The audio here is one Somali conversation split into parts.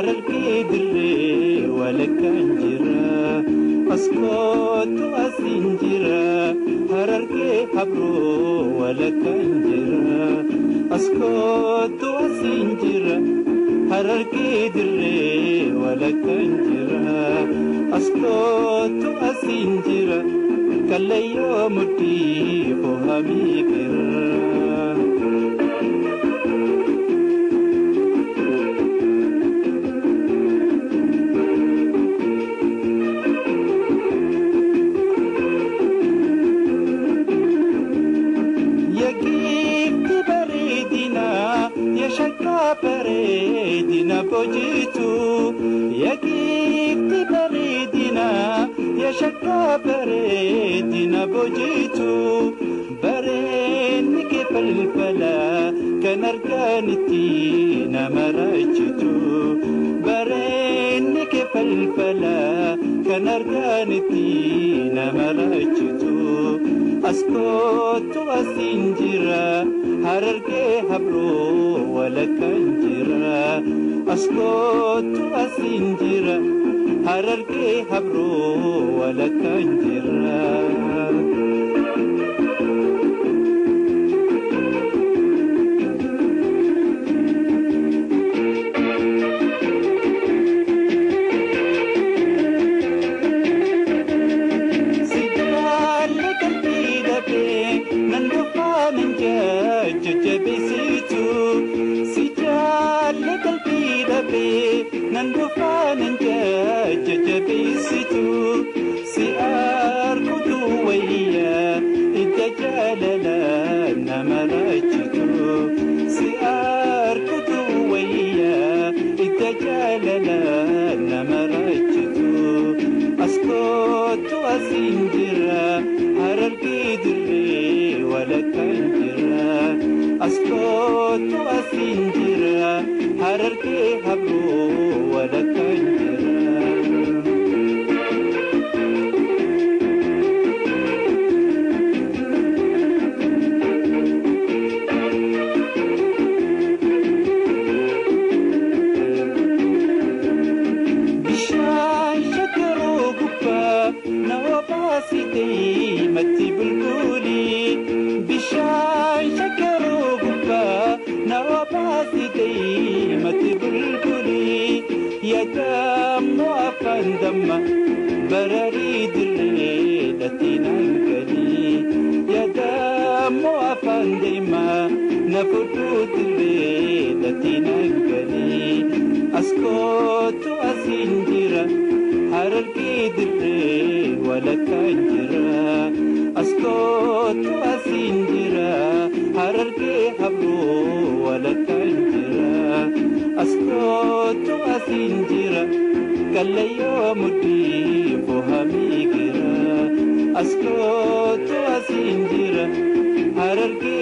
arargeedirree walakaan jira askootu asin jira harargee habroo walakaan jira askootu asin jira harargeedirree walakaan jira askootu asin jira kallayoo mudhii hohamii qirra bareedina bojitu Yagiifti bareedina yashakkaa bareedina bojitu Bareenni kee falfala kan argaanitti nama raachitu Bareenni kee falfala kan argaanitti nama raachitu. askootu asiin jira harargee habroo walakkaan jira أصلوت أسنجرة هرركي هبرو ولا تنجرة Just a bit. Harargee habroo walakkaan jira. Yaadamoo afaan damma bararii dirree dhatinaan galii. Yaadamoo afaan deemaa na fudhuu dirree dhatinaan galii. askootu asiin jira harargee dirree walakkaan jira askootu asiin jira kallayyoo mudhii fohamii gira askootu asiin jira harargee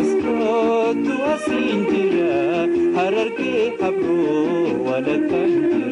Askootu asiin jira harargee habroo walakkaan jira.